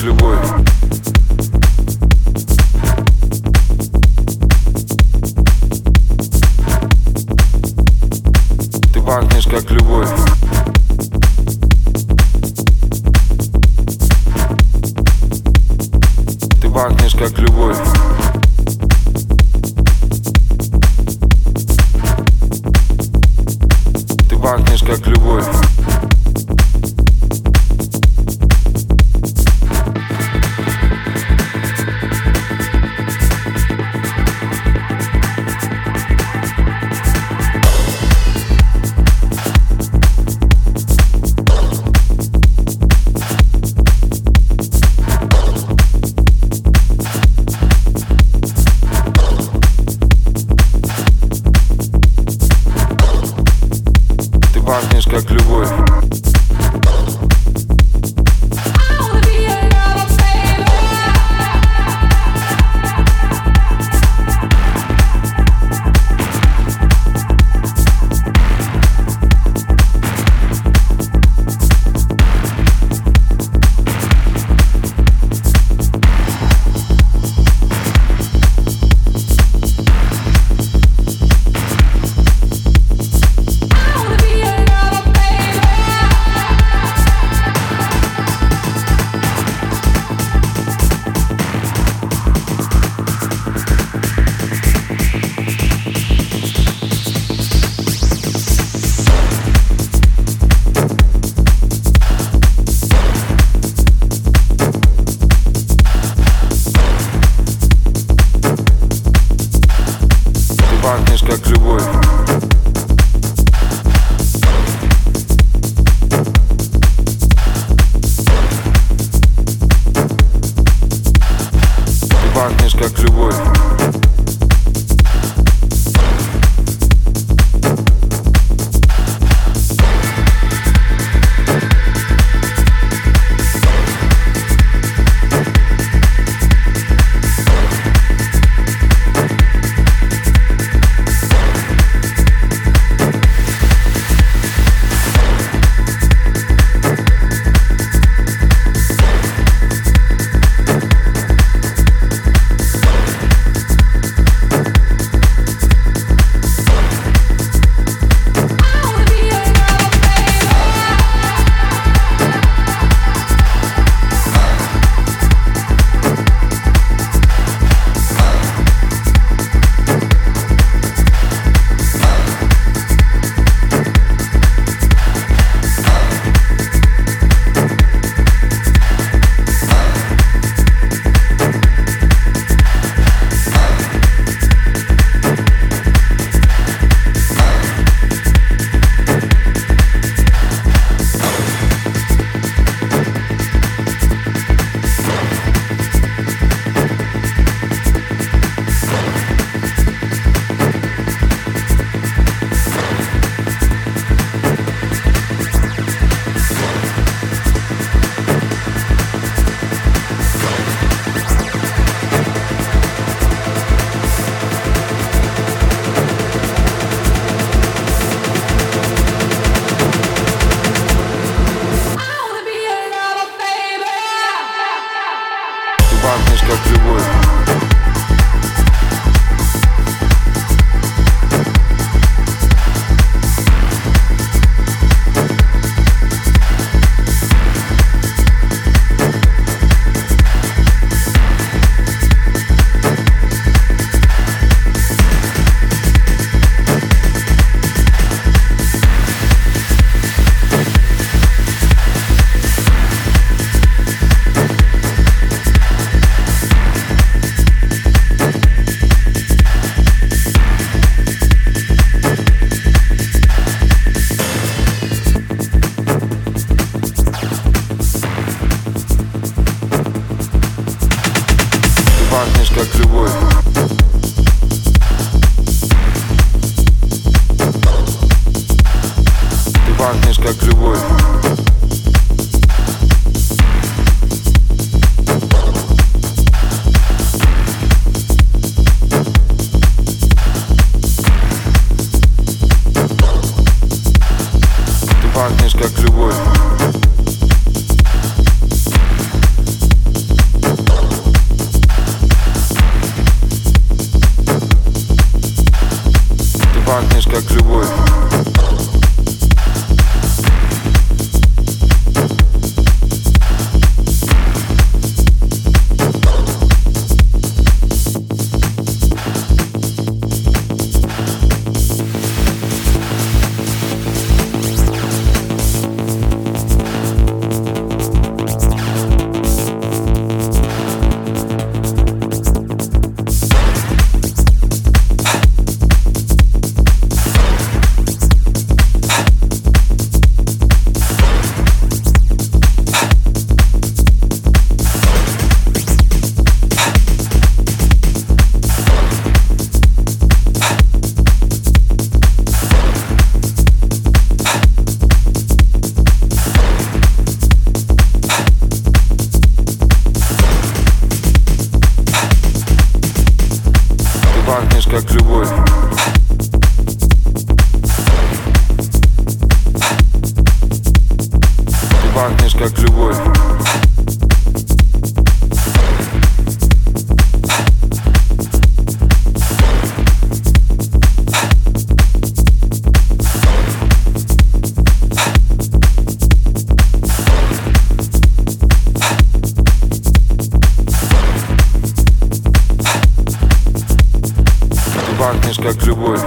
как любовь. Ты пахнешь как любовь. Ты пахнешь как любовь. Ты пахнешь как любовь пахнешь как любовь как любовь Ты пахнешь как любовь Ты пахнешь как любовь как любовь.